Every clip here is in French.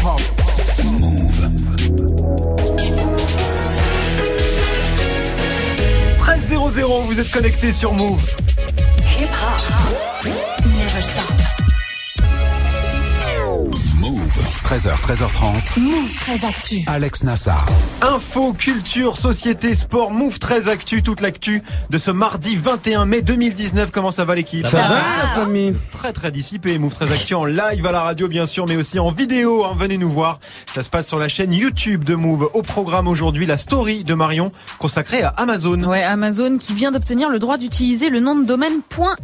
hip-hop. Move. 13.00, vous êtes connectés sur Move. Hip hop. Never stop. 13h, 13h30. Move très actu. Alex Nassar. Info, culture, société, sport, Move 13 Actu, toute l'actu de ce mardi 21 mai 2019. Comment ça va l'équipe Ça va la famille Très très dissipé, Move 13 Actu en live à la radio bien sûr, mais aussi en vidéo. hein. Venez nous voir. Ça se passe sur la chaîne YouTube de Move. Au programme aujourd'hui, la story de Marion consacrée à Amazon. Ouais, Amazon qui vient d'obtenir le droit d'utiliser le nom de domaine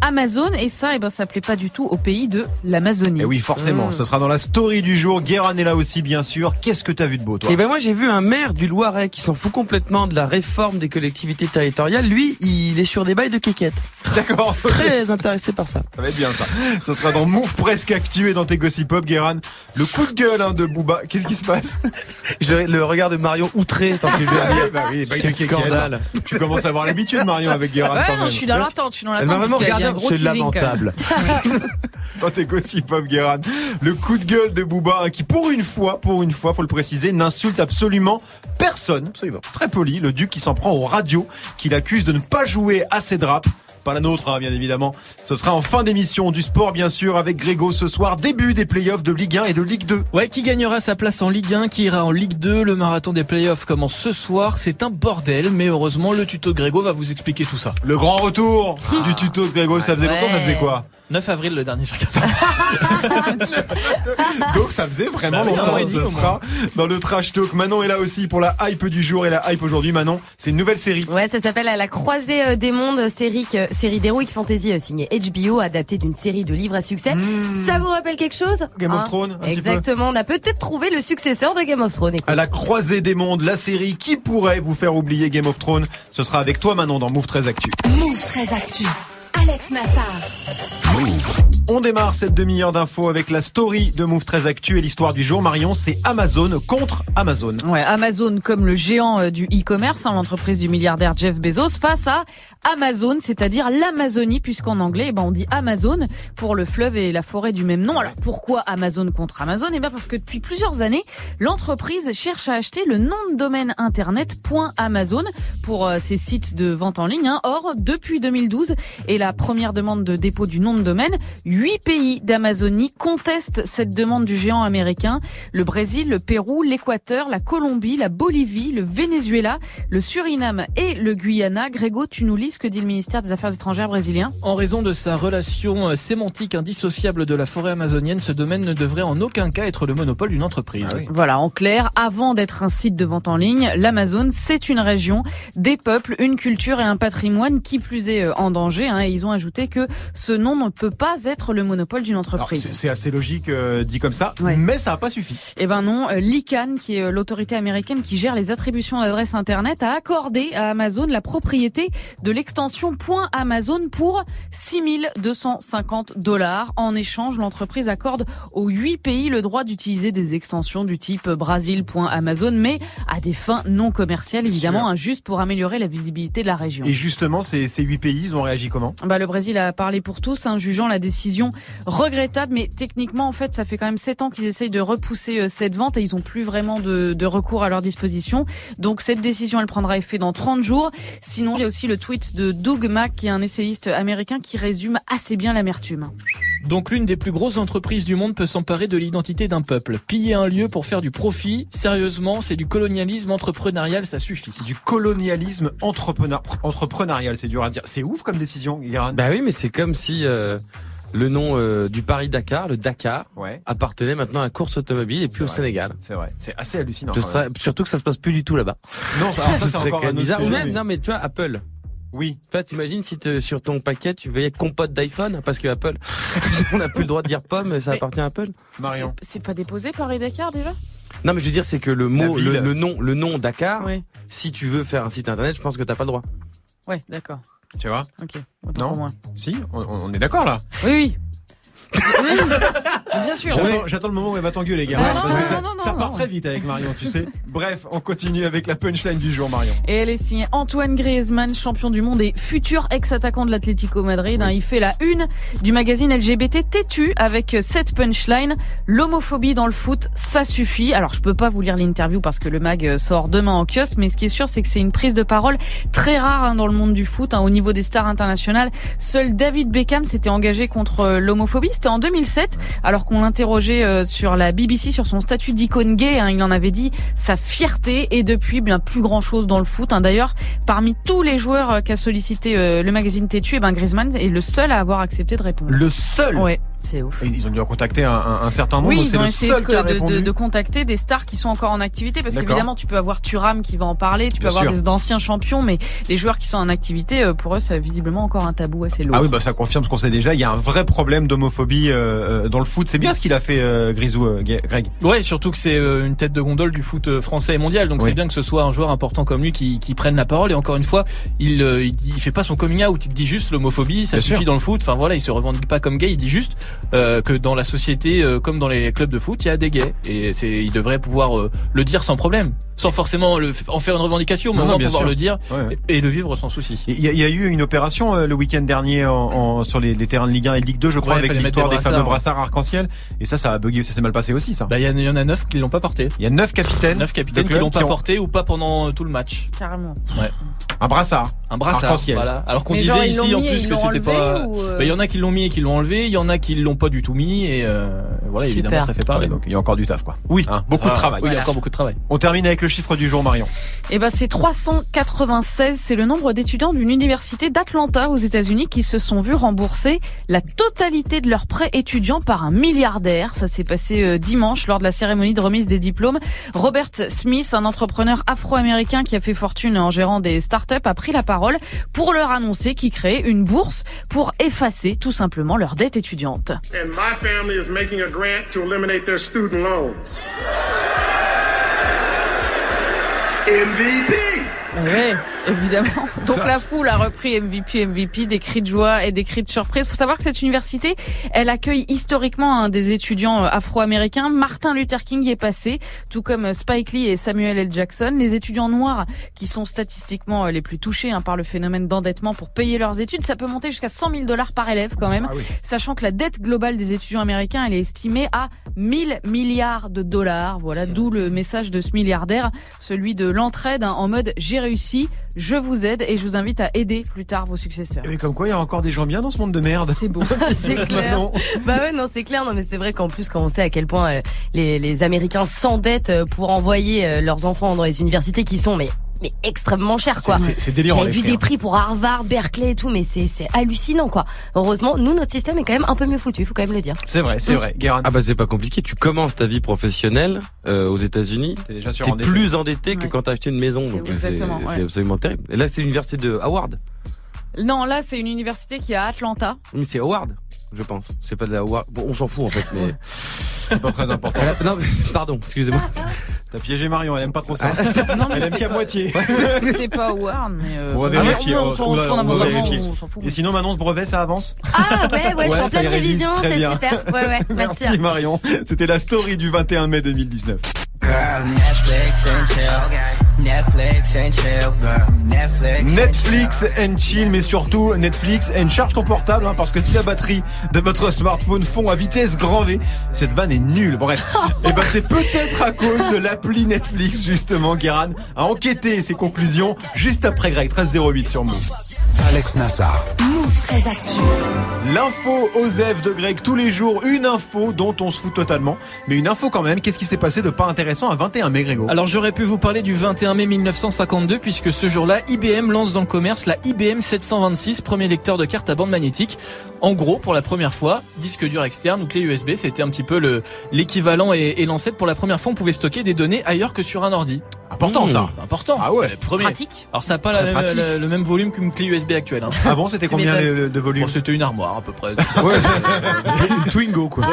.amazon et ça, eh ben, ça plaît pas du tout au pays de l'Amazonie. Et Eh oui, forcément, Mmh. ce sera dans la story du jour. Guérin est là aussi, bien sûr. Qu'est-ce que t'as vu de beau, toi Et ben moi j'ai vu un maire du Loiret qui s'en fout complètement de la réforme des collectivités territoriales. Lui, il est sur des bails de quéquette. D'accord. Très intéressé par ça. Ça va être bien ça. Ce sera dans Move presque actu et dans tes gossip pop, Guéran. Le coup de gueule hein, de Booba. Qu'est-ce qui se passe Je- le regard de Marion outré quand tu Ah bah oui, bah, Quel scandale. Tu commences à avoir l'habitude, Marion, avec Guéran Ouais, quand non, même. je suis dans l'attente, je suis dans l'attente. c'est lamentable. Dans tes gossip pop, Guéran. Le coup de gueule de Booba, hein, qui pour une fois, pour une fois, faut le préciser, n'insulte absolument personne. Absolument. Très poli. Le duc qui s'en prend aux radios, qui l'accuse de ne pas jouer assez de rap. Pas la nôtre, hein, bien évidemment. Ce sera en fin d'émission du sport, bien sûr, avec Grégo ce soir. Début des playoffs de Ligue 1 et de Ligue 2. Ouais, qui gagnera sa place en Ligue 1, qui ira en Ligue 2, le marathon des playoffs commence ce soir, c'est un bordel, mais heureusement le tuto de Grégo va vous expliquer tout ça. Le grand retour du tuto de Grégo, ça faisait Ouais. longtemps, ça faisait quoi? 9 avril le dernier, je regarde. Donc ça faisait vraiment Bah longtemps. Ce sera dans le trash talk. Manon est là aussi pour la hype du jour et la hype aujourd'hui. Manon, c'est une nouvelle série. Ouais, ça s'appelle À la croisée euh, des mondes, série, série d'heroic fantasy euh, signée HBO, adaptée d'une série de livres à succès. Ça vous rappelle quelque chose? Game of Hein Thrones, un petit peu. Exactement, on a peut-être trouvé le successeur de Game of Thrones. écoute. À la croisée des mondes, la série qui pourrait vous faire oublier Game of Thrones. Ce sera avec toi Manon dans Move 13 Actu. Move très actu. Alex Nassar. On démarre cette demi-heure d'infos avec la story de Move 13 Actu et l'histoire du jour. Marion, c'est Amazon contre Amazon. Ouais, Amazon comme le géant euh, du e-commerce, hein, l'entreprise du milliardaire Jeff Bezos, face à Amazon, c'est-à-dire l'Amazonie, puisqu'en anglais, eh ben, on dit Amazon pour le fleuve et la forêt du même nom. Alors pourquoi Amazon contre Amazon? Eh bien parce que depuis plusieurs années, l'entreprise cherche à acheter le nom de domaine internet .amazon pour euh, ses sites de vente en ligne. hein. Or, depuis 2012 et la première demande de dépôt du nom de domaine, huit pays d'Amazonie contestent cette demande du géant américain. Le Brésil, le Pérou, l'Équateur, la Colombie, la Bolivie, le Venezuela, le Suriname et le Guyana. Grégo, tu nous lis ce que dit le ministère des Affaires étrangères brésilien En raison de sa relation euh, sémantique indissociable de la forêt amazonienne, ce domaine ne devrait en aucun cas être le monopole d'une entreprise. Ah oui. Voilà, en clair, avant d'être un site de vente en ligne, l'Amazone, c'est une région, des peuples, une culture et un patrimoine qui plus est euh, en danger. hein, et ils ont ajouté que ce nom ne peut pas être le monopole d'une entreprise. c'est assez logique euh, dit comme ça, Ouais. mais ça n'a pas suffi. Eh ben non, euh, l'ICANN, qui est euh, l'autorité américaine qui gère les attributions d'adresses Internet, a accordé à Amazon la propriété de l'extension .amazon pour 6250 dollars. En échange, l'entreprise accorde aux huit pays le droit d'utiliser des extensions du type Brasil.amazon, mais à des fins non commerciales, évidemment, sûr. juste pour améliorer la visibilité de la région. Et justement, ces, ces huit pays, ils ont réagi comment? Bah, le Brésil a parlé pour tous, hein, jugeant la décision regrettable, mais techniquement, en fait, ça fait quand même sept ans qu'ils essayent de repousser euh, cette vente et ils ont plus vraiment de, de recours à leur disposition. Donc, cette décision, elle prendra effet dans 30 jours. Sinon, il y a aussi le tweet de Doug Mack, qui est un essayiste américain qui résume assez bien l'amertume. Donc l'une des plus grosses entreprises du monde peut s'emparer de l'identité d'un peuple. Piller un lieu pour faire du profit, sérieusement, c'est du colonialisme entrepreneurial, ça suffit. Du colonialisme entrepreneur- entrepreneurial, c'est dur à dire. C'est ouf comme décision, Guérin. Bah oui, mais c'est comme si euh, le nom euh, du Paris-Dakar, le Dakar, Ouais, appartenait maintenant à la course automobile et plus au vrai. Sénégal. c'est vrai. C'est assez hallucinant. Ce serait- surtout que ça se passe plus du tout là-bas. Non, ça, alors serait encore un bizarre. Sujet, même, mais- non mais tu vois, Apple. Oui. En fait, t'imagines si te- sur ton paquet tu voyais compote d'iPhone parce que Apple, on n'a plus le droit de dire pomme, mais ça Mais- appartient à Apple. Marion. C'est pas déposé Paris Dakar déjà? Non, mais je veux dire, c'est que le mot, le, le nom, le nom Dakar, Oui. si tu veux faire un site internet, je pense que t'as pas le droit. Ouais, d'accord. Tu vois? Ok. Non. pour moi. Si, on, on est d'accord là. Oui, oui. Bien sûr. J'attends- le moment où elle va t'engueuler, parce que non, ça, non, non, ça part très vite avec Marion, tu sais. Bref, on continue avec la punchline du jour, Marion. Et elle est signée Antoine Griezmann, champion du monde et futur ex-attaquant de l'Atlético Madrid. hein. Il fait la une du magazine LGBT Têtu avec cette punchline. L'homophobie dans le foot, ça suffit. Alors, je peux pas vous lire l'interview parce que le mag sort demain en kiosque, mais ce qui est sûr, c'est que c'est une prise de parole très rare hein, dans le monde du foot. hein. Au niveau des stars internationales, seul David Beckham s'était engagé contre euh, l'homophobie. C'était en 2007, alors qu'on l'interrogeait euh, sur la BBC sur son statut d'icône gay. hein. Il en avait dit sa fierté et depuis, bien plus grand chose dans le foot. hein. D'ailleurs, parmi tous les joueurs euh, qu'a sollicité euh, le magazine Têtu, eh ben Griezmann est le seul à avoir accepté de répondre. Le seul? Ouais, c'est ouf. Et Ils ont dû en contacter un, un- un certain nombre, Oui, ils ont le essayé de, de- de- contacter des stars qui sont encore en activité parce qu'évidemment tu peux avoir Thuram qui va en parler, tu peux Bien avoir sûr. des anciens champions, mais les joueurs qui sont en activité, euh, pour eux, c'est visiblement encore un tabou assez lourd. Ah oui, bah ça confirme ce qu'on sait déjà. Il y a un vrai problème d'homophobie euh, euh, dans le foot. C'est bien ce qu'il a fait, euh, Grisou, euh, Greg. Ouais, surtout que c'est euh, une tête de gondole du foot français et mondial. Donc Oui. c'est bien que ce soit un joueur important comme lui qui, qui prenne la parole. Et encore une fois, il, euh, il, dit- il fait pas son coming out. Il dit juste l'homophobie, ça Bien suffit sûr. dans le foot. Enfin voilà, il se revendique pas comme gay. Il dit juste euh, que dans la société, euh, comme dans les clubs de foot, il y a des gays. Et c'est, il devrait pouvoir euh, le dire sans problème, sans forcément le, en faire une revendication, mais au moins pouvoir sûr. le dire Ouais, et, et le vivre sans souci. Il y, a, il y a eu une opération euh, le week-end dernier en, en- sur les, les terrains de Ligue 1 et de Ligue 2, je crois, Ouais, avec l'histoire des des fameux brassards. arc-en-ciel. Et ça, ça a bugué, ça s'est mal passé aussi, ça. Bah, il y, en a- il y en a neuf qui l'ont pas porté. Il y a neuf capitaines, Neuf capitaines qui l'ont pas ont porté ou pas pendant tout le match. Carrément. un brassard. Un brassard. Arc-en-ciel. Voilà. Alors qu'on disait genre, ici en et plus que c'était pas. euh Bah, il y en a qui l'ont mis et qui l'ont enlevé. Il y en a qui l'ont pas du tout mis et euh, voilà Super. évidemment ça fait parler. Ouais, donc il y a encore du taf, quoi. Oui. Hein, beaucoup de Ah, travail. Oui, il y a encore beaucoup de travail. On termine avec le chiffre du jour, Marion. Eh ben, c'est 396. C'est le nombre d'étudiants d'une université d'Atlanta aux États-Unis qui se sont vus rembourser la totalité de leurs prêts étudiants par un milliardaire. Ça s'est passé euh, dimanche lors de la cérémonie de remise des diplômes. Robert Smith, un entrepreneur afro-américain qui a fait fortune en gérant des startups, a pris la parole pour leur annoncer qu'il créait une bourse pour effacer tout simplement leur dette étudiante. And my family is making a grant to eliminate their student loans. MVP! Ouais, évidemment. Donc la foule a repris MVP, MVP, des cris de joie et des cris de surprise. Faut savoir que cette université, elle accueille historiquement hein, des étudiants euh, afro-américains. Martin Luther King y est passé, tout comme euh, Spike Lee et Samuel L. Jackson. Les étudiants noirs, qui sont statistiquement euh, les plus touchés hein, par le phénomène d'endettement pour payer leurs études, ça peut monter jusqu'à 100 000 dollars par élève quand même. Sachant que la dette globale des étudiants américains, elle est estimée à 1000 milliards de dollars. Voilà, d'où le message de ce milliardaire, celui de l'entraide hein, en mode j'ai réussi, je vous aide et je vous invite à aider plus tard vos successeurs. Et comme quoi, il y a encore des gens bien dans ce monde de merde. C'est beau. c'est clair. Bah ouais, non, c'est clair. Non, mais c'est vrai qu'en plus, quand on sait à quel point euh, les, les Américains s'endettent euh, pour envoyer euh, leurs enfants dans les universités qui sont mais mais extrêmement chères quoi. C'est- délirant. J'avais vu prix, des prix pour Harvard, Berkeley et tout, mais c'est c'est hallucinant quoi. Heureusement, nous notre système est quand même un peu mieux foutu, faut quand même le dire. C'est vrai, c'est vrai. Guérin, Ah bah c'est pas compliqué, tu commences ta vie professionnelle euh, aux États-Unis, t'es déjà sur t'es endetté. plus endetté que Ouais. quand t'as acheté une maison, C'est donc exactement, c'est ouais. c'est absolument terrible. Et là c'est l'université de Howard, Non, là, c'est une université qui est à Atlanta. mais c'est Howard, je pense. C'est pas de la Howard. Bon, on s'en fout en fait, mais C'est pas très important. A- non, mais- pardon, excusez-moi. T'as piégé Marion, elle aime pas trop ça. Non, mais Elle aime c'est qu'à pas- moitié. C'est pas Howard, mais. euh, On va ah, vérifier, on- s'en- fout. Et sinon, maintenant, ce brevet, ça avance Ah ouais, ouais, je Ouais, suis en pleine révision, c'est super. Ouais, ouais, merci. Merci Marion. C'était la story du 21 mai 2019. Netflix and chill. Netflix and chill, girl. Netflix. Netflix and chill, mais surtout Netflix and charge ton portable, hein, parce que si la batterie de votre smartphone fond à vitesse grand V, cette vanne est nulle. Bref, et ben c'est peut-être à cause de l'appli Netflix justement. Guéran a enquêté ses conclusions juste après Greg 1308 sur Move. Alex Nassar. Move très actu. L'info Osef de Greg tous les jours, une info dont on se fout totalement, mais une info quand même. Qu'est-ce qui s'est passé de pas intéressant à 21 mai, Grégo? Alors j'aurais pu vous parler du 21 mai 1952 puisque ce jour-là, IBM lance dans le commerce la IBM 726, premier lecteur de cartes à bande magnétique. En gros, pour la première fois, disque dur externe ou clé USB, c'était un petit peu le l'équivalent et, et l'ancêtre. Pour la première fois, on pouvait stocker des données ailleurs que sur un ordi. Important ça. Important. Ah ouais. Premier. Pratique. Alors ça n'a pas la même- le, même volume qu'une clé USB actuelle. Hein. Ah bon, c'était combien de volume? Bon, c'était une armoire à peu près. Une Twingo, quoi.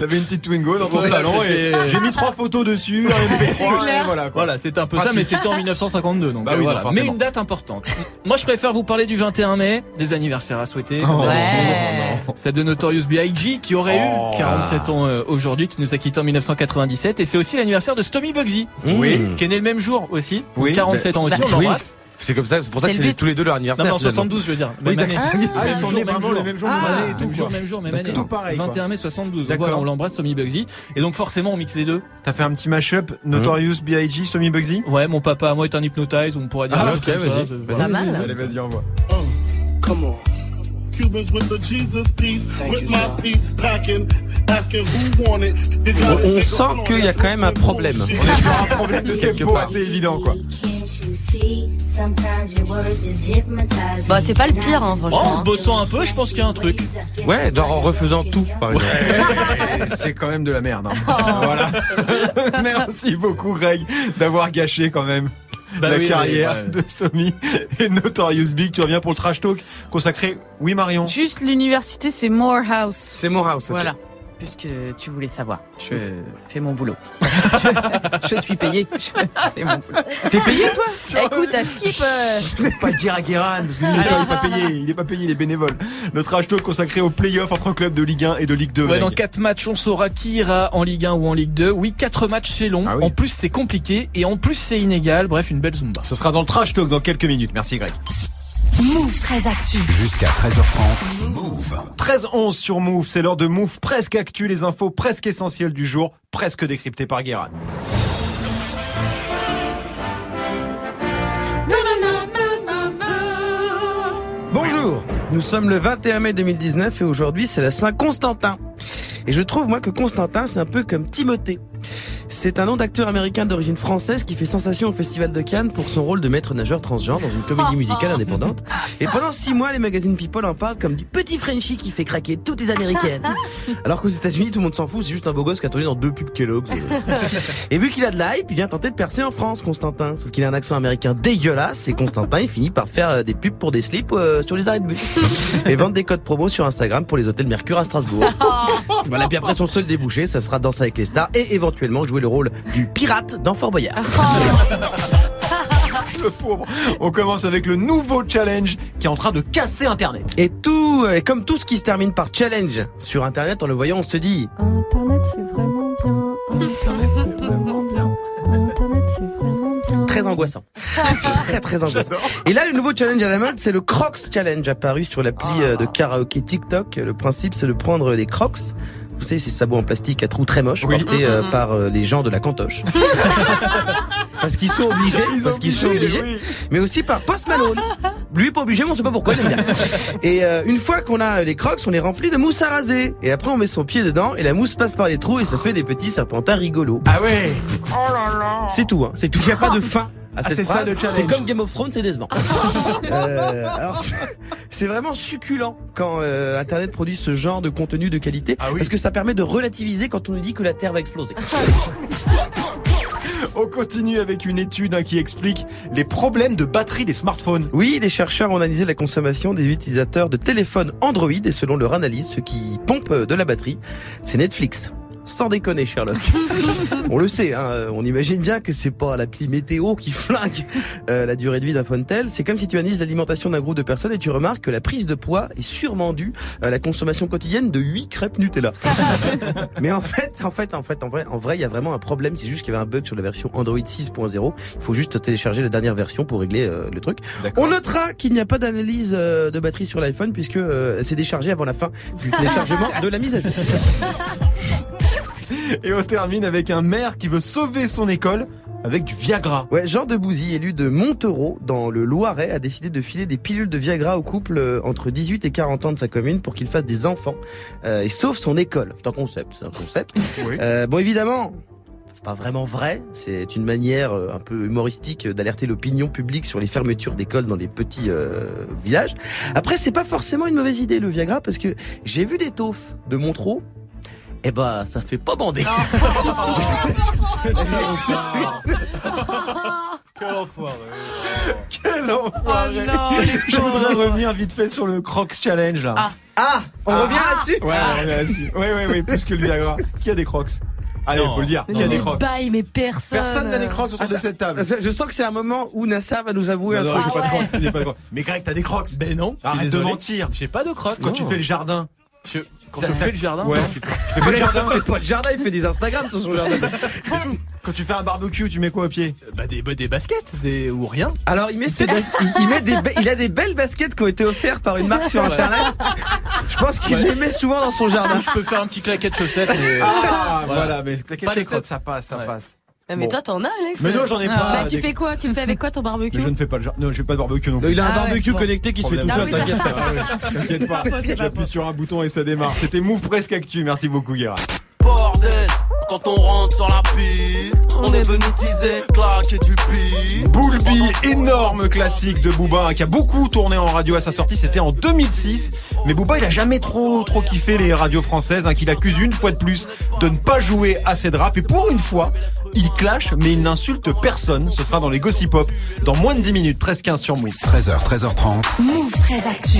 T'avais une petite Twingo dans ton Ouais, salon et j'ai mis trois photos dessus, un MP3 et voilà quoi. Voilà, c'était un peu ça, mais c'était en 1952. Donc Bah euh, oui, voilà. non, forcément. mais une date importante. Moi, je préfère vous parler du 21 mai, des anniversaires à souhaiter. Oh. Ouais. Celle de Notorious B.I.G. qui aurait Oh. eu 47 ans euh, aujourd'hui, qui nous a quitté en 1997. Et c'est aussi l'anniversaire de Stomy Bugsy, Oui. Mmh. Qui est né le même jour aussi. Oui. 47 ans aussi, on Oui. C'est comme ça, c'est pour ça que c'est tous les deux leur Non, anniversaire. mais en finalement. 72, je veux dire. Oui, Même année. Ah, Même ils sont jour, nés même vraiment jour. le même jour, Ah, même année même jour, même jour, même année. Tout pareil, quoi. 21 mai 72. Donc D'accord. voilà, on l'embrasse, Tommy Bugsy. Et donc forcément, on mixe les deux. T'as fait un petit mashup Notorious B.I.G. Tommy Bugsy Ouais, mon papa à moi est un hypnotise, on pourrait dire. Ah, ok, vas-y. Pas mal. Allez, vas-y, envoie. Come on. Cubans with the Jesus piece, with my peace packing, asking who want it. You got On- sent qu'il y a quand même un problème. On est sur un problème de Quelque tempo part. assez évident quoi. Bah, c'est pas le pire, hein, Oh, franchement. en bossant un peu, je pense qu'il y a un truc. Ouais, genre en refaisant tout, par exemple. C'est quand même de la merde. hein. Voilà. Merci beaucoup Greg d'avoir gâché quand même Bah la oui, carrière ouais. de Stomy et Notorious Big. Tu reviens pour le trash talk consacré. Oui Marion. Juste l'université, c'est Morehouse. C'est Morehouse. Voilà. Puisque tu voulais savoir. Je fais mon boulot. je, je suis payé. Je fais mon boulot. T'es payé, toi Écoute, à Skip, euh, Je peux pas le dire à Guérin parce qu'il n'est pas, il est pas payé. Il est pas payé, il est bénévole. Le trash talk consacré aux playoffs entre clubs de Ligue 1 et de Ligue 2. Ouais, Greg. dans 4 matchs, on saura qui ira en Ligue 1 ou en Ligue 2. Oui, 4 matchs, c'est long. Ah oui. En plus, c'est compliqué. Et en plus, c'est inégal. Bref, une belle Zumba. Ce sera dans le trash talk dans quelques minutes. Merci Greg. Move très actu. Jusqu'à 13h30. Move. 13-11 sur Move, c'est l'heure de Move presque actu, les infos presque essentielles du jour, presque décryptées par Guérin. Bonjour, nous sommes le 21 mai 2019 et aujourd'hui c'est la Saint-Constantin. Et je trouve moi que Constantin c'est un peu comme Timothée. C'est un nom d'acteur américain d'origine française qui fait sensation au Festival de Cannes pour son rôle de maître nageur transgenre dans une comédie musicale indépendante. Et pendant six mois, les magazines People en parlent comme du petit Frenchie qui fait craquer toutes les américaines. Alors qu'aux États-Unis, tout le monde s'en fout, c'est juste un beau gosse qui a tourné dans deux pubs Kellogg's. Et vu qu'il a de la hype, il vient tenter de percer en France, Constantin. Sauf qu'il a un accent américain dégueulasse et Constantin, il finit par faire euh, des pubs pour des slips euh, sur les arrêts de bus. Et vendre des codes promo sur Instagram pour les hôtels Mercure à Strasbourg. Voilà, puis après son seul débouché, ça sera Danse avec les stars et éventuellement jouer le rôle du pirate dans Fort Boyard. Le pauvre. On commence avec le nouveau challenge qui est en train de casser Internet. Et tout, et comme tout ce qui se termine par challenge sur Internet, en le voyant, on se dit Internet c'est vraiment bien. Internet c'est vraiment bien. Internet c'est vraiment bien. très angoissant. très très angoissant. Et là, le nouveau challenge à la mode, c'est le Crocs Challenge apparu sur l'appli euh, de karaoké TikTok. Le principe, c'est de prendre des Crocs. Vous savez, ces sabots en plastique à trous très moches, Oui. portés euh, par euh, les gens de la cantoche. parce qu'ils sont obligés, parce qu'ils sont obligés. oui. mais aussi par Post Malone. Lui pas obligé, mais on sait pas pourquoi, il bien. Et euh, une fois qu'on a les crocs, on les remplit de mousse à raser. Et après, on met son pied dedans et la mousse passe par les trous et ça fait des petits serpentins rigolos. Ah ouais C'est tout, hein. C'est tout. Il n'y a pas de fin. À Ah, cette c'est ça, phrase. le challenge. C'est comme Game of Thrones, c'est décevant. Euh, alors, c'est vraiment succulent quand euh, Internet produit ce genre de contenu de qualité, Ah oui. parce que ça permet de relativiser quand on nous dit que la Terre va exploser. On continue avec une étude hein, qui explique les problèmes de batterie des smartphones. Oui, les chercheurs ont analysé la consommation des utilisateurs de téléphones Android et selon leur analyse, ce qui pompe de la batterie, c'est Netflix. Sans déconner, Sherlock. on le sait, hein, on imagine bien que c'est pas l'appli météo qui flingue euh, la durée de vie d'un phone tel. C'est comme si tu analyses l'alimentation d'un groupe de personnes et tu remarques que la prise de poids est sûrement due à la consommation quotidienne de 8 crêpes Nutella. Mais en fait, en fait, en fait, en vrai, en vrai, il y a vraiment un problème. C'est juste qu'il y avait un bug sur la version Android 6.0. Il faut juste télécharger la dernière version pour régler euh, le truc. On notera qu'il n'y a pas d'analyse euh, de batterie sur l'iPhone puisque euh, c'est déchargé avant la fin du téléchargement de la mise à jour. Et on termine avec un maire qui veut sauver son école avec du Viagra. Ouais, Jean de Bouzy, élu de Montereau, dans le Loiret, a décidé de filer des pilules de Viagra au couple euh, entre 18 et 40 ans de sa commune pour qu'il fasse des enfants euh, et sauve son école. C'est un concept, c'est un concept. Oui. Euh, bon, évidemment, c'est pas vraiment vrai. C'est une manière un peu humoristique d'alerter l'opinion publique sur les fermetures d'écoles dans les petits euh, villages. Après, c'est pas forcément une mauvaise idée le Viagra parce que j'ai vu des taufs de Montereau eh ben, ça fait pas bander. Quel enfoiré. Quel enfoiré. Oh non, les Je voudrais revenir vite fait sur le Crocs Challenge là. Ah. Ah, on Ah. revient là-dessus Ouais, on revient là-dessus. Ouais, ouais, ouais, plus que le Viagra. Qui a des Crocs Allez, Non. faut le dire. Mais Qui a non, des mais Crocs bail, mais personne. Personne n'a des Crocs autour de cette table. Je, sens que c'est un moment où Nassa va nous avouer Non, un non, truc. j'ai pas de. Crocs, j'ai pas de Crocs. Mais Greg, t'as des Crocs Ben non. je suis Arrête de désolé. mentir. J'ai pas de crocs. Quand tu fais le jardin. Je- quand je fais le jardin. Ouais. Tu fais pas le jardin. Il fait pas de jardin, il fait des Instagram sur son jardin. Quand tu fais un barbecue, tu mets quoi au pied Bah des, bah, des baskets, des ou rien. Alors il met ses bas- il, il met des be- il a des belles baskets qui ont été offertes par une marque sur Ouais. internet. Je pense qu'il Ouais. les met souvent dans son jardin. Je peux faire un petit claquette chaussette. Et... Ah, Voilà. voilà, mais claquettes Pas les chaussettes, ça passe, ça Ouais. passe. Ah, mais Bon. toi, t'en as, Alex Mais non, j'en ai Ah, pas. Bah, tu fais quoi? Tu me fais avec quoi ton barbecue? Mais je ne fais pas le jardin. Non, je fais pas de barbecue non plus. Il a un Ah ouais, barbecue connecté qui se fait tout seul, t'inquiète pas. T'inquiète J'appuie sur un bouton et ça démarre. C'était Move Presque Actu. Merci beaucoup, Guérin. Bordel, quand on rentre sur la piste, on est venu teaser, claquer du pif. Boulby, énorme classique de Booba hein, qui a beaucoup tourné en radio à sa sortie, c'était en 2006. Mais Booba, il a jamais trop trop kiffé les radios françaises, hein, qu'il accuse une fois de plus de ne pas jouer assez de rap. Et pour une fois, il clash, mais il n'insulte personne. Ce sera dans les Gossip Pop dans moins de 10 minutes, 13-15 sur Move. 13h, 13h30. Move très actu.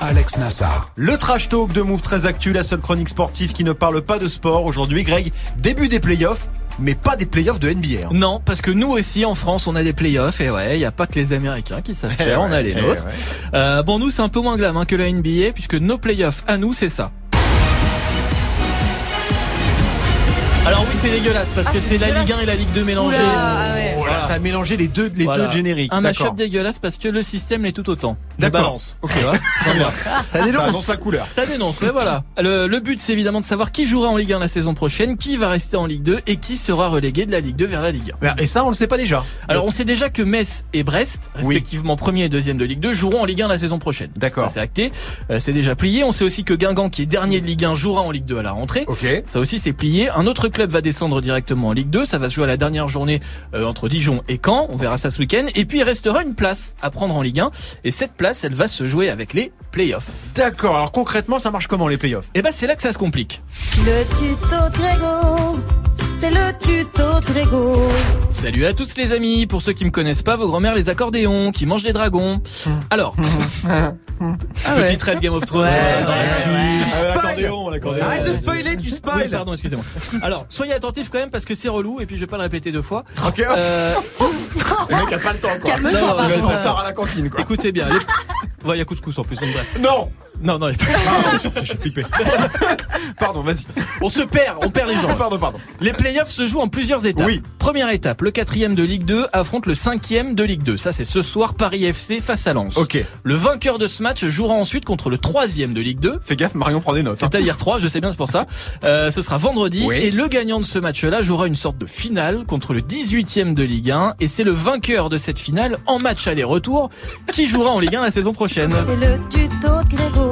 Alex Nassar. Le trash talk de Move très actu, la seule chronique sportive qui ne parle pas de sport. Aujourd'hui, Greg, début des playoffs, mais pas des playoffs de NBA. hein. Non, parce que nous aussi en France, on a des playoffs et ouais, il y a pas que les Américains qui savent faire, on a les Eh nôtres. Euh, bon, nous c'est un peu moins glam hein, que la NBA puisque nos playoffs à nous, c'est ça. Alors oui, c'est dégueulasse parce que c'est la Ligue 1 et la Ligue 2 mélangées. Ah ouais. Voilà, Voilà. t'as mélangé les deux, les Voilà. deux génériques. Un D'accord. match dégueulasse parce que le système l'est tout autant. D'accord. balance. Ok. Ça dénonce. la couleur. Ça dénonce, ouais, voilà. Le, le but, c'est évidemment de savoir qui jouera en Ligue 1 la saison prochaine, qui va rester en Ligue 2 et qui sera relégué de la Ligue 2 vers la Ligue 1. Et ça, on le sait pas déjà. Alors, on sait déjà que Metz et Brest, respectivement premier et deuxième de Ligue 2, joueront en Ligue 1 la saison prochaine. D'accord. Ça, c'est acté. Euh, c'est déjà plié. On sait aussi que Guingamp, qui est dernier de Ligue 1, jouera en Ligue 2 à la rentrée. Ok. Ça aussi c'est plié. Un autre club va descendre directement en Ligue 2. Ça va se jouer à la dernière journée euh, entre Dijon et Caen. On verra ça ce week-end. Et puis il restera une place à prendre en Ligue 1. Et cette place, elle va se jouer avec les playoffs. D'accord. Alors concrètement, ça marche comment les playoffs? Et ben c'est là que ça se complique. Le tuto Grégo, c'est le tuto Grégo. Salut à tous les amis. Pour ceux qui me connaissent pas, vos grand-mères les accordéons, qui mangent des dragons. Alors, petite trêve Game of Thrones. Ouais, euh, dans ouais. Euh, L'accordéon, l'accordéon. Arrête de spoiler, tu Oui, spoil. pardon, excusez-moi. Alors, soyez attentifs quand même parce que c'est relou et puis je vais pas le répéter deux fois. Ok. Euh, Le mec a pas le temps quoi. Calme-toi, Non, non, par Il va à la cantine quoi. écoutez bien. Les... Ouais, il y a couscous en plus, donc bref. Non. Non, non, il y a pas- Ah, je je suis flippé. Pardon, vas-y. on se perd, on perd les gens. Pardon, pardon. Les playoffs se jouent en plusieurs étapes. Oui. Première étape, le quatrième de Ligue 2 affronte le cinquième de Ligue 2. Ça, c'est ce soir Paris FC face à Lens. Ok. Le vainqueur de ce match jouera ensuite contre le troisième de Ligue 2. Fais gaffe, Marion prend des notes. hein. C'est-à-dire 3, je sais bien, c'est pour ça. Euh, ce sera vendredi. Oui. Et le gagnant de ce match-là jouera une sorte de finale contre le 18e de Ligue 1. Et c'est le vainqueur de cette finale, en match aller-retour, qui jouera en Ligue 1 la saison prochaine. C'est le tuto Grégo.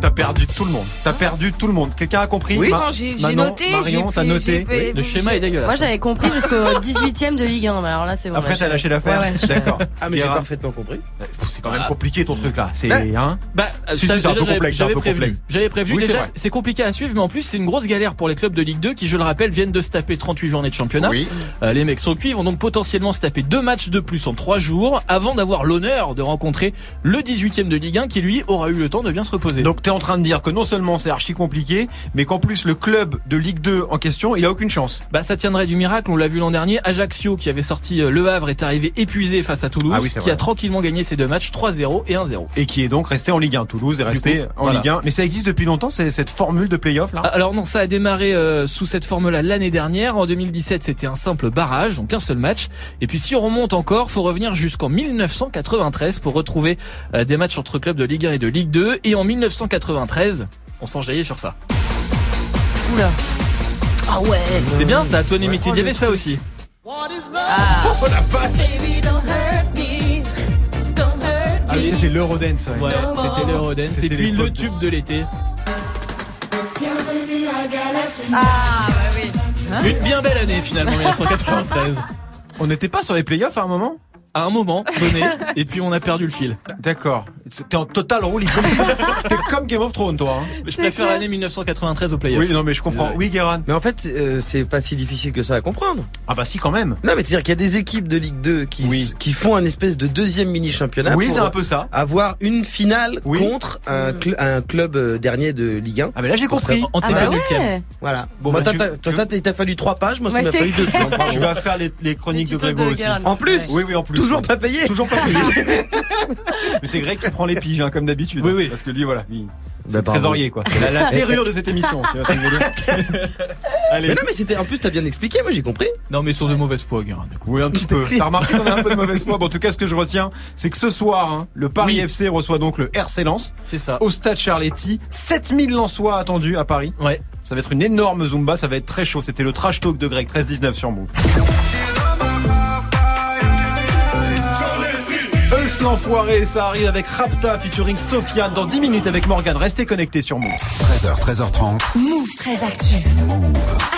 T'as perdu tout le monde. T'as perdu tout le monde. Quelqu'un a compris Oui. Ma- Non, j'ai noté. Marion, t'as noté. fait- Le schéma est dégueulasse. Moi, j'avais compris jusqu'au 18ème de Ligue 1. mais Alors là, c'est bon. Après, t'as lâché l'affaire. Ouais, ouais. D'accord. Ah mais j'ai parfaitement compris. C'est quand même compliqué ton truc là. C'est Ouais. hein. Bah, Si, ça, si, c'est un peu complexe, c'est J'avais prévu. complexe. J'avais prévu. Oui, c'est déjà, c'est compliqué à suivre, mais en plus, c'est une grosse galère pour les clubs de Ligue 2 qui, je le rappelle, viennent de se taper 38 journées de championnat. Oui. Euh, les mecs sont cuits, ils vont donc potentiellement se taper deux matchs de plus en trois jours avant d'avoir l'honneur de rencontrer le 18e de Ligue 1 qui lui aura eu le temps de bien se reposer. Donc t'es en train de dire que non seulement c'est archi compliqué, mais qu'en plus le club de Ligue 2 en question, il a aucune chance. Bah ça tiendrait du miracle, on l'a vu l'an dernier, Ajaccio qui avait sorti euh, Le Havre est arrivé épuisé face à Toulouse, Ah oui, qui vrai. a tranquillement gagné ses deux matchs 3-0 et 1-0. Et qui est donc resté en Ligue 1. Toulouse est resté coup, en voilà. Ligue 1. Mais ça existe depuis longtemps, c'est cette formule de play-off là? Ah, Alors non, ça a démarré euh, sous cette forme-là l'année dernière. En 2017, c'était un simple barrage, donc un seul match. Et puis si on remonte encore, faut revenir jusqu'en 1993 pour retrouver euh, des matchs entre clubs de Ligue 1 et de Ligue 2. Et en 1993, on s'enjaillait sur ça. Oula. Ah ouais. C'est bien ça, Tony Limited, il y avait ça aussi. Ah. Oh la vache Ah oui, c'était l'Eurodance. Ouais. Ouais, c'était l'Eurodance. C'était Et puis le tube de l'été. Ah, bah oui. Une bien belle année finalement, 1993. On n'était pas sur les play-offs à un moment? À un moment donné, et puis on a perdu le fil. D'accord. T'es en total roue libre. T'es comme Game of Thrones, toi. hein. Je préfère l'année 1993 au playoff. Oui, non, mais je comprends. Oui, Guéran. Mais en fait, euh, c'est pas si difficile que ça à comprendre. Ah bah si, quand même. Non, mais c'est-à-dire qu'il y a des équipes de Ligue 2 qui, Oui. qui font un espèce de deuxième mini-championnat. Oui, pour c'est un peu ça. Avoir une finale Oui. contre un, cl- un club euh, dernier de Ligue 1. Ah mais là j'ai compris. En Ah TP bah ouais. Voilà. Bon, bah, toi, tu- t'as- fallu trois pages, moi, ça m'a fallu deux. secondes. Bravo. Tu vas faire les, les chroniques de Les Grégo aussi. Guérin. En plus. Oui, oui, en plus. Toujours pas payé Toujours pas payé. Mais c'est Greg qui prend les piges, hein, comme d'habitude. Oui, hein, oui. Parce que lui, voilà, lui, c'est Bah, le pardon. trésorier, quoi. C'est la, la serrure de cette émission. tu vois Allez. Mais non, mais c'était, en plus, t'as bien expliqué, moi, j'ai compris. Non, mais sur de mauvaise foi, Guérin. du coup. Oui, un petit peu. T'as remarqué qu'on a un peu de mauvaise foi. Bon, en tout cas, ce que je retiens, c'est que ce soir, hein, le Paris Oui. FC reçoit donc le RC Lens C'est ça. au stade Charletti. 7000 Lensois attendus à Paris. Ouais. Ça va être une énorme Zumba, ça va être très chaud. C'était le trash talk de Greg, 13-19 sur Move. L'enfoiré, ça arrive avec Rapta featuring Sofiane dans 10 minutes avec Morgan. Restez connectés sur Move. 13h, 13h30. Move très actu.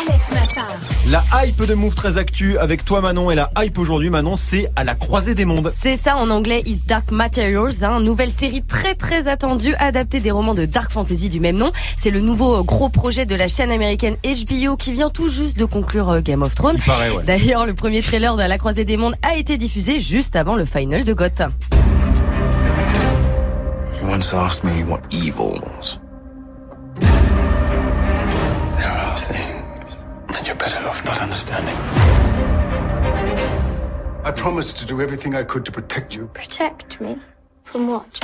Alex Nassar. La hype de Move très actu avec toi Manon et la hype aujourd'hui Manon c'est à la croisée des mondes. C'est ça en anglais Is Dark Materials, hein, nouvelle série très très attendue, adaptée des romans de dark fantasy du même nom. C'est le nouveau gros projet de la chaîne américaine HBO qui vient tout juste de conclure euh, Game of Thrones. Ouais. D'ailleurs, le premier trailer de La Croisée des Mondes a été diffusé juste avant le final de GOT. You once asked me what evil was. There are things that you're better off not understanding. I promised to do everything I could to protect you. Protect me? From what?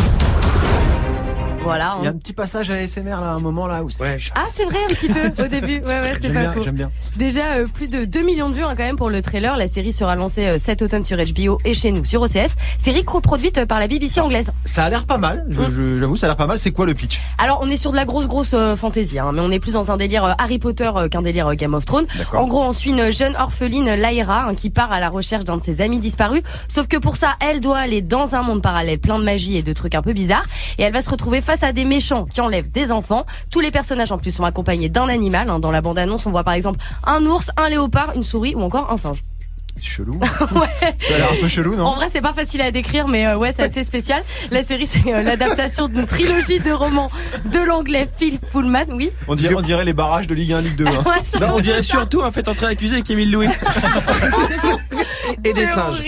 Voilà. Il y a hein. un petit passage à ASMR là, un moment là où c'est- Ouais. Ah, c'est vrai un petit peu au début. Ouais, ouais, c'est J'aime pas bien, faux. j'aime bien. Déjà euh, plus de 2 millions de vues hein, quand même pour le trailer. La série sera lancée euh, cet automne sur HBO et chez nous sur OCS. Série coproduite par la BBC anglaise. Ça a l'air pas mal, je- Mm. je- j'avoue ça a l'air pas mal. C'est quoi le pitch? Alors on est sur de la grosse grosse euh, fantaisie, hein, mais on est plus dans un délire euh, Harry Potter euh, qu'un délire euh, Game of Thrones. D'accord. En gros, on suit une jeune orpheline, Lyra, hein, qui part à la recherche d'un de ses amis disparus. Sauf que pour ça, elle doit aller dans un monde parallèle plein de magie et de trucs un peu bizarres. Et elle va se retrouver face à des méchants qui enlèvent des enfants. Tous les personnages en plus sont accompagnés d'un animal. hein. Dans la bande-annonce, on voit par exemple un ours, un léopard, une souris ou encore un singe. C'est chelou. Ça a l'air un peu chelou, En non vrai, c'est pas facile à décrire, mais euh, ouais, c'est assez spécial. La série, c'est euh, l'adaptation d'une trilogie de romans de l'anglais Phil Pullman, oui. on, dirait, on dirait les barrages de Ligue 1, Ligue 2. hein. Ouais, c'est Non, on dirait surtout un fait entrer accusé avec Émile Louis. et des singes.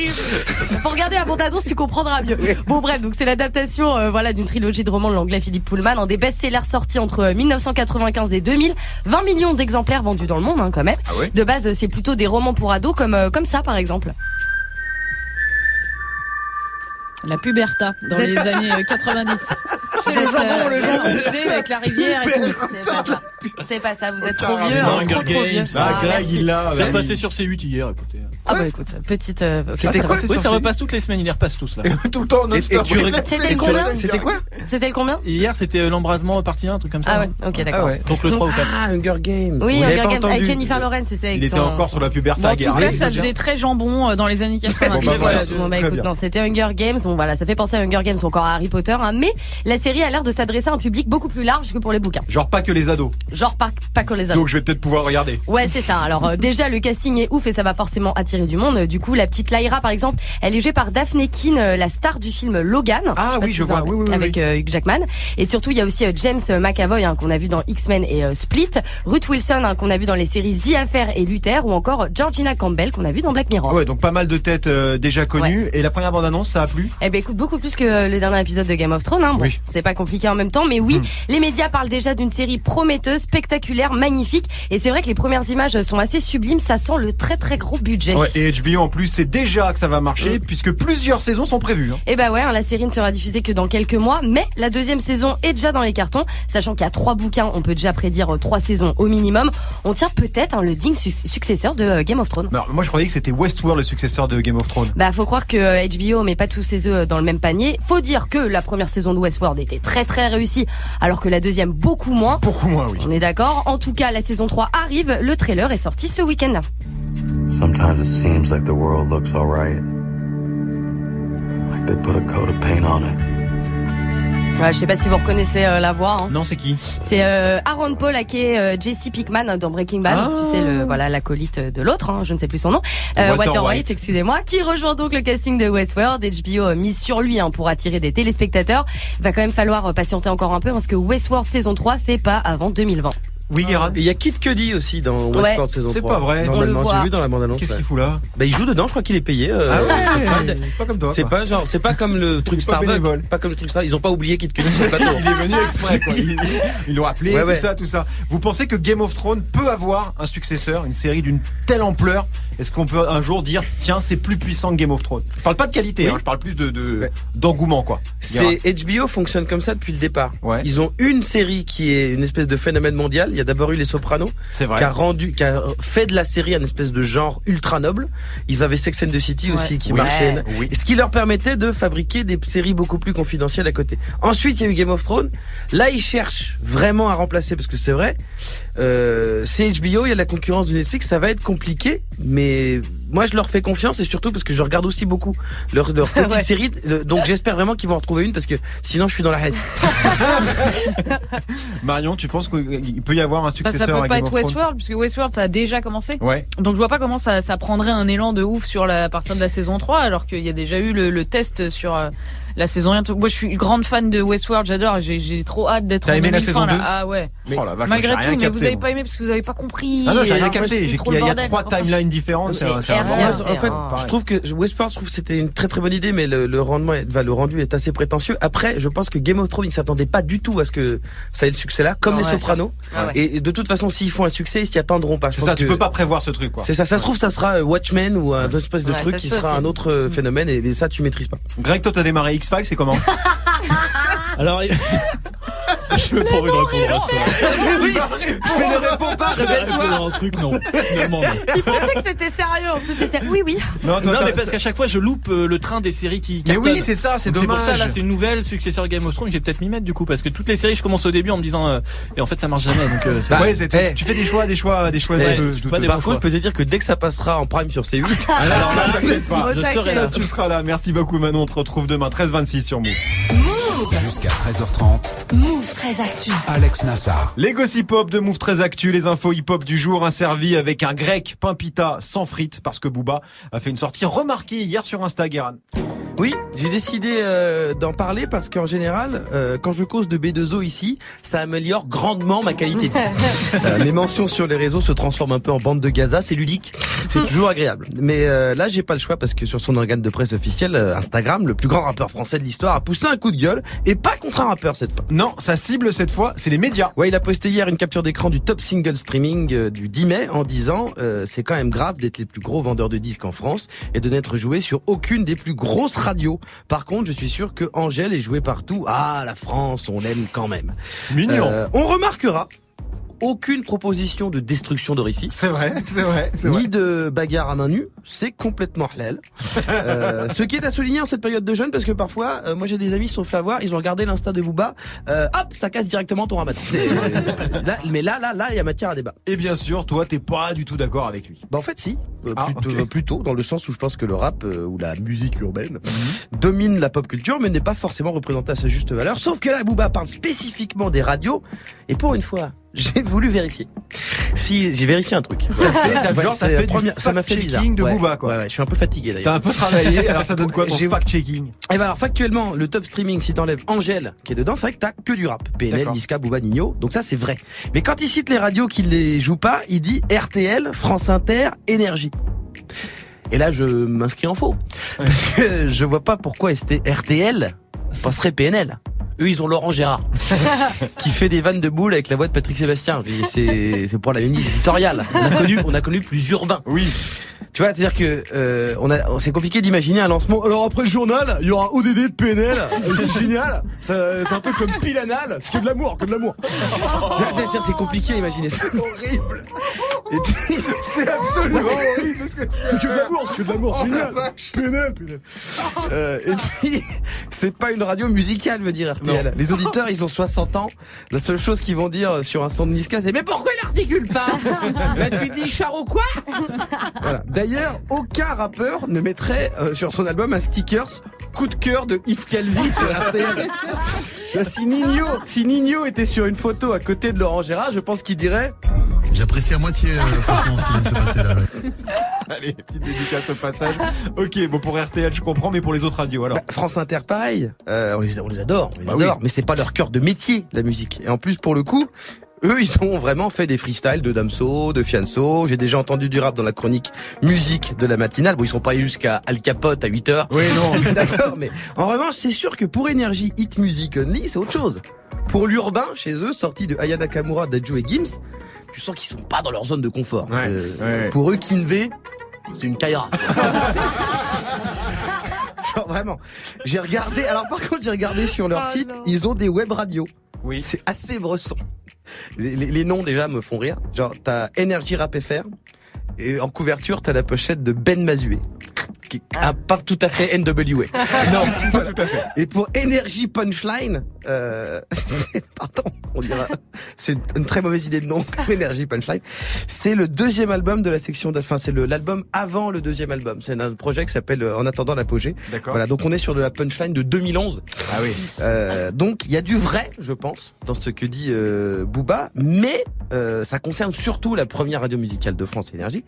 Faut regarder la bande-annonce, tu comprendras mieux. Bon bref, donc c'est l'adaptation euh, voilà d'une trilogie de romans de l'anglais Philippe Pullman, un des best-sellers sortis entre euh, 1995 et 2000, 20 millions d'exemplaires vendus dans le monde hein, quand même. Ah ouais De base, euh, c'est plutôt des romans pour ados comme euh, comme ça par exemple. La puberta dans les années euh, 90. C'est le jambon, euh, le jambon, tu sais, avec la rivière et tout. C'est pas ça. C'est pas ça, vous êtes trop Ah, vieux, hein, Hunger trop trop vieux. Games. Ah, Greg, merci. il l'a. C'est passé sur C8 hier, écoutez. Ah bah écoute, petite euh, C'était quoi Oui, ça repasse toutes les semaines, ils les repassent tous là. Tout le temps, regardes- C'était combien C'était quoi C'était le combien Hier, c'était euh, l'embrasement partie 1, un truc comme ça. Ah non ouais, ok d'accord. Ah. Donc le 3 ou 4. Ah, Hunger Games. Oui, Hunger Games avec entendu. Jennifer Lawrence, tu sais. avec Il était encore sur la puberté. En tout cas, ça faisait très jambon euh, dans les années 90. Bon, bah, bah écoute, non, c'était Hunger Games. Bon voilà, ça fait penser à Hunger Games ou encore à Harry Potter, hein, mais la série a l'air de s'adresser à un public beaucoup plus large que pour les bouquins. Genre pas que les ados. Genre pas, pas que les ados. Donc je vais peut-être pouvoir regarder. Ouais, c'est ça. Alors euh, déjà le casting est ouf et ça va forcément attirer du monde. Du coup, la petite Lyra par exemple, elle est jouée par Daphne Keane, euh, la star du film Logan. Ah oui, si je vois. Oui, oui, avec oui. euh, Hugh Jackman. Et surtout, il y a aussi euh, James McAvoy hein, qu'on a vu dans X-Men et euh, Split, Ruth Wilson hein, qu'on a vu dans les séries The Affair et Luther, ou encore Georgina Campbell qu'on a vu dans Black Mirror. Ah ouais, donc pas mal de têtes déjà connues. Et la première bande-annonce, ça a plu? Eh ben écoute, beaucoup plus que le dernier épisode de Game of Thrones. Hein. Bon, Oui. c'est pas compliqué en même temps, mais oui, les médias parlent déjà d'une série prometteuse, spectaculaire, magnifique. Et c'est vrai que les premières images sont assez sublimes. Ça sent le très très gros budget. Ouais, et HBO en plus, c'est déjà que ça va marcher puisque plusieurs saisons sont prévues. hein. Et bah ouais, hein, la série ne sera diffusée que dans quelques mois, mais la deuxième saison est déjà dans les cartons, sachant qu'il y a trois bouquins, on peut déjà prédire euh, trois saisons au minimum. On tient peut-être hein, le digne su- successeur de euh, Game of Thrones. Alors, moi je croyais que c'était Westworld le successeur de Game of Thrones. Bah faut croire que euh, HBO met pas tous ses œufs euh, dans le même panier. Faut dire que la première saison de Westworld était très très réussie, alors que la deuxième beaucoup moins. Beaucoup moins, oui. On est d'accord. En tout cas, la saison 3 arrive. Le trailer est sorti ce week-end. Sometimes seems like the world looks alright. Like they put a coat of paint on it. Ouais, je sais pas si vous reconnaissez euh, la voix. Hein. Non, c'est qui C'est euh, Aaron Paul, à qui est euh, Jesse Pickman dans Breaking Bad. Ah. Tu sais, le, voilà, l'acolyte de l'autre, hein, je ne sais plus son nom. Euh, Walter Walter, White. White, excusez-moi, qui rejoint donc le casting de Westworld. HBO mise sur lui hein, pour attirer des téléspectateurs. Va quand même falloir patienter encore un peu parce que Westworld saison 3, c'est pas avant 2020. Oui, Guérin. Et il y a Kid Cudi aussi dans Ouais. Westworld saison 3. C'est pas vrai. Normalement, j'ai voit. vu dans la bande-annonce. Qu'est-ce ouais. qu'il fout là? Bah, il joue dedans, je crois qu'il est payé. euh, Ah ouais, pas comme toi. C'est pas genre, c'est pas comme le truc pas Starbucks, pas comme le truc Starbucks. Ils ont pas oublié Kid Cudi sur le plateau. Il est venu exprès, quoi. Ils- Ils l'ont appelé, Ouais, tout ouais. ça, tout ça. Vous pensez que Game of Thrones peut avoir un successeur, une série d'une telle ampleur? Est-ce qu'on peut un jour dire, tiens, c'est plus puissant que Game of Thrones? Je parle pas de qualité, Oui. hein, je parle plus de de- d'engouement, quoi. C'est HBO fonctionne comme ça depuis le départ. Ouais. Ils ont une série qui est une espèce de phénomène mondial. Il y a d'abord eu Les Sopranos, C'est vrai. qui a rendu, qui a fait de la série un espèce de genre ultra noble. Ils avaient Sex and the City aussi qui Oui. marchait. Oui. Ce qui leur permettait de fabriquer des séries beaucoup plus confidentielles à côté. Ensuite, il y a eu Game of Thrones. Là, ils cherchent vraiment à remplacer parce que c'est vrai. Euh, c'est HBO, il y a la concurrence de Netflix, ça va être compliqué, mais moi je leur fais confiance et surtout parce que je regarde aussi beaucoup leurs leur petites Ouais. séries, le- donc j'espère vraiment qu'ils vont en retrouver une parce que sinon je suis dans la haisse. Marion, tu penses qu'il peut y avoir un Bah, ça successeur peut à pas Game être Westworld, puisque Westworld, ça a déjà commencé. Ouais. Donc je vois pas comment ça, ça prendrait un élan de ouf sur la à partir de la saison 3, alors qu'il y a déjà eu le, le test sur euh, la saison 1. Moi, je suis grande fan de Westworld, j'adore. J'ai j'ai trop hâte d'être T'as en aimé la 2000 saison là. 2? Ah ouais. oh vache, Malgré tout, mais capté, vous avez moi. pas aimé parce que vous avez pas compris. Ah non, j'ai rien capté. Il y, a- il y a bordel, trois timelines différentes. c'est en fait, hein. je trouve que Westworld, je trouve que c'était une très très bonne idée, mais le, rendement, le rendu est assez prétentieux. Après, je pense que Game of Thrones, ils s'attendaient pas du tout à ce que ça ait le succès là, comme les Sopranos. Ah. Et de toute façon, s'ils font un succès, ils s'y attendront pas. C'est ça, tu peux pas prévoir ce truc, quoi. C'est ça, ça se trouve, ça sera Watchmen ou un espèce de truc qui sera un autre euh, phénomène, et, et ça, tu maîtrises pas. Greg, toi, t'as démarré X-Files, c'est comment Alors, je veux pas envie de répondre à ça. Pas, un truc, non. Finalement, non. Il pensait que c'était sérieux. En plus, c'est. Oui, oui. Non, toi, Non, t'as- mais parce qu'à chaque fois, je loupe euh, le train des séries qui Mais cartonnent. oui, c'est ça, c'est dommage. pour ça, là, c'est une nouvelle successeur Game of Thrones que j'ai peut-être m'y mettre du coup, parce que toutes les séries, je commence au début en me disant, euh, et en fait, ça marche jamais. Donc, euh, c'est- Bah, ouais, c'est- eh. tu fais des choix, des choix, des choix Ouais, douteux, je suis pas douteux. des Par contre, je peux te dire que dès que ça passera en prime sur C8, Alors là, t'inquiète pas. je serai là. tu seras là. Merci beaucoup, Manon. On te retrouve demain, 13h26 sur Move. Jusqu'à 13h30, Move très actu. Alex Nassar. Les gossip hop de Move très actu, les infos hip hop du jour, servi avec un grec pain pita sans frites parce que Booba a fait une sortie remarquée hier sur Insta, Guéran. Oui, j'ai décidé euh, d'en parler parce qu'en général, euh, quand je cause de B2O ici, ça améliore grandement ma qualité de vie. Euh, mes mentions sur les réseaux se transforment un peu en bande de Gaza, c'est ludique, c'est toujours agréable. Mais euh, là, j'ai pas le choix parce que sur son organe de presse officiel, euh, Instagram, le plus grand rappeur français de l'histoire, a poussé un coup de gueule et pas contre un rappeur cette fois. Non, sa cible cette fois, c'est les médias. Ouais, il a posté hier une capture d'écran du top single streaming euh, du 10 mai en disant euh, c'est quand même grave d'être les plus gros vendeurs de disques en France et de n'être joué sur aucune des plus grosses Par contre, je suis sûr que Angèle est jouée partout. Ah, la France, on l'aime quand même. Mignon. Euh, on remarquera aucune proposition de destruction d'orifice. C'est vrai, c'est vrai, c'est vrai. Ni de bagarre à main nue, c'est complètement halal. Euh, ce qui est à souligner en cette période de jeûne, parce que parfois, euh, moi j'ai des amis qui se sont fait avoir, ils ont regardé l'insta de Booba, euh, hop, ça casse directement ton ramadan. Là, mais là, là, là, il y a matière à débat. Et bien sûr, toi, t'es pas du tout d'accord avec lui. Bah en fait si, euh, Ah, plutôt, dans le sens où je pense que le rap euh, ou la musique urbaine Mhm. domine la pop culture, mais n'est pas forcément représenté à sa juste valeur. Sauf que là, Booba parle spécifiquement des radios, et pour une fois, j'ai voulu vérifier. Si j'ai vérifié un truc. Ouais, genre, c'est fait la du première- ça m'a fait bizarre. de Ouais, Booba, quoi. Ouais, ouais, je suis un peu fatigué d'ailleurs. T'as un peu travaillé, alors ça donne quoi ton fact-checking Et ben alors factuellement, le top streaming, si t'enlèves Angèle qui est dedans, c'est vrai que t'as que du rap. PNL. Niska, Booba, Nino. Donc ça c'est vrai. Mais quand il cite les radios qui les jouent pas, il dit RTL, France Inter, Énergie. Et là je m'inscris en faux. Parce que je vois pas pourquoi c'était RTL passerait PNL. Eux, ils ont Laurent Gérard, qui fait des vannes de boules avec la voix de Patrick Sébastien. C'est, pour la ligne éditoriale. On a connu, on a connu plus urbain. Oui. Tu vois, c'est-à-dire que euh, on a, c'est compliqué d'imaginer un lancement. Alors après le journal, il y aura ODD de PNL. C'est génial. C'est un peu comme pile anal. C'est que de l'amour, que de l'amour. C'est-à-dire, c'est compliqué à imaginer. C'est horrible. Et puis, C'est absolument horrible parce que c'est que de l'amour, c'est que de l'amour, c'est génial. PNL, PNL. Euh, et puis, c'est pas une radio musicale, veut dire RTL. Les auditeurs, ils ont 60 ans. La seule chose qu'ils vont dire sur un son de Niska, c'est mais pourquoi il articule pas? Bah tu dis Charo quoi? Voilà. D'ailleurs, aucun rappeur ne mettrait euh, sur son album un stickers coup de cœur de Yves Calvi sur RTL. Si Nino, si Nino était sur une photo à côté de Laurent Gérard, je pense qu'il dirait J'apprécie à moitié, euh, franchement, ce qui vient de se passer là. Allez, petite dédicace au passage. Ok, bon pour RTL je comprends, mais pour les autres radios alors. Bah, France Inter, pareil. Euh, on, les, on les adore, on les Bah adore, oui. mais c'est pas leur cœur de métier, la musique. Et en plus, pour le coup, eux, ils ont vraiment fait des freestyles de Damso, de Fianso. J'ai déjà entendu du rap dans la chronique musique de la matinale. Bon, ils sont pas allés jusqu'à Al Capote à 8 heures. Oui, non. D'accord, mais en revanche, c'est sûr que pour Énergie Hit Music Only, c'est autre chose. Pour l'urbain, chez eux, sorti de Aya Nakamura, Daju et Gims, tu sens qu'ils sont pas dans leur zone de confort. Euh, ouais. Pour eux, Kinvey, c'est une Kaira. Genre vraiment. J'ai regardé, alors par contre, j'ai regardé sur leur site, ils ont des web radios. Oui. C'est assez bresson. Les, les- les noms déjà me font rire. Genre, t'as Energy Rap FR, et en couverture, t'as la pochette de Ben Mazué. Qui, ah, pas tout à fait NWA. non, pas tout à fait. Et pour Energy Punchline, euh, pardon, on dira, c'est une, très mauvaise idée de nom, Energy Punchline. C'est le deuxième album de la section, enfin c'est l'album avant le deuxième album. C'est un projet qui s'appelle euh, En attendant l'apogée. D'accord. Voilà, donc on est sur de la punchline de 2011. Ah oui. Euh, donc il y a du vrai, je pense, dans ce que dit euh, Booba, mais euh, ça concerne surtout la première radio musicale de France Énergie,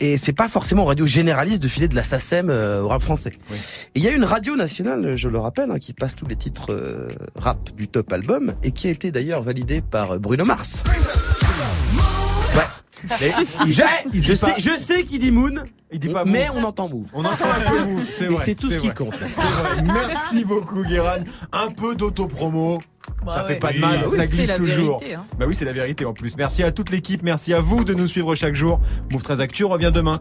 et c'est pas forcément radio généraliste de filer de la Euh, au rap français. Oui. Et il y a une radio nationale, je le rappelle, hein, qui passe tous les titres euh, rap du top album, et qui a été d'ailleurs validée par Bruno Mars. Ouais. Mais je, il je dit sais, je sais qu'il dit Moon, Il dit pas mais Move. on entend Move. On entend un peu Move, c'est Et vrai. c'est tout ce qui vrai. compte. vrai. Merci beaucoup Guéran. Un peu d'autopromo. Bah ça ouais. fait pas de mal, Oui, ça c'est glisse la toujours. vérité, hein. Bah oui, c'est la vérité en plus. Merci à toute l'équipe, merci à vous de nous suivre chaque jour. Move 13 Actu revient demain.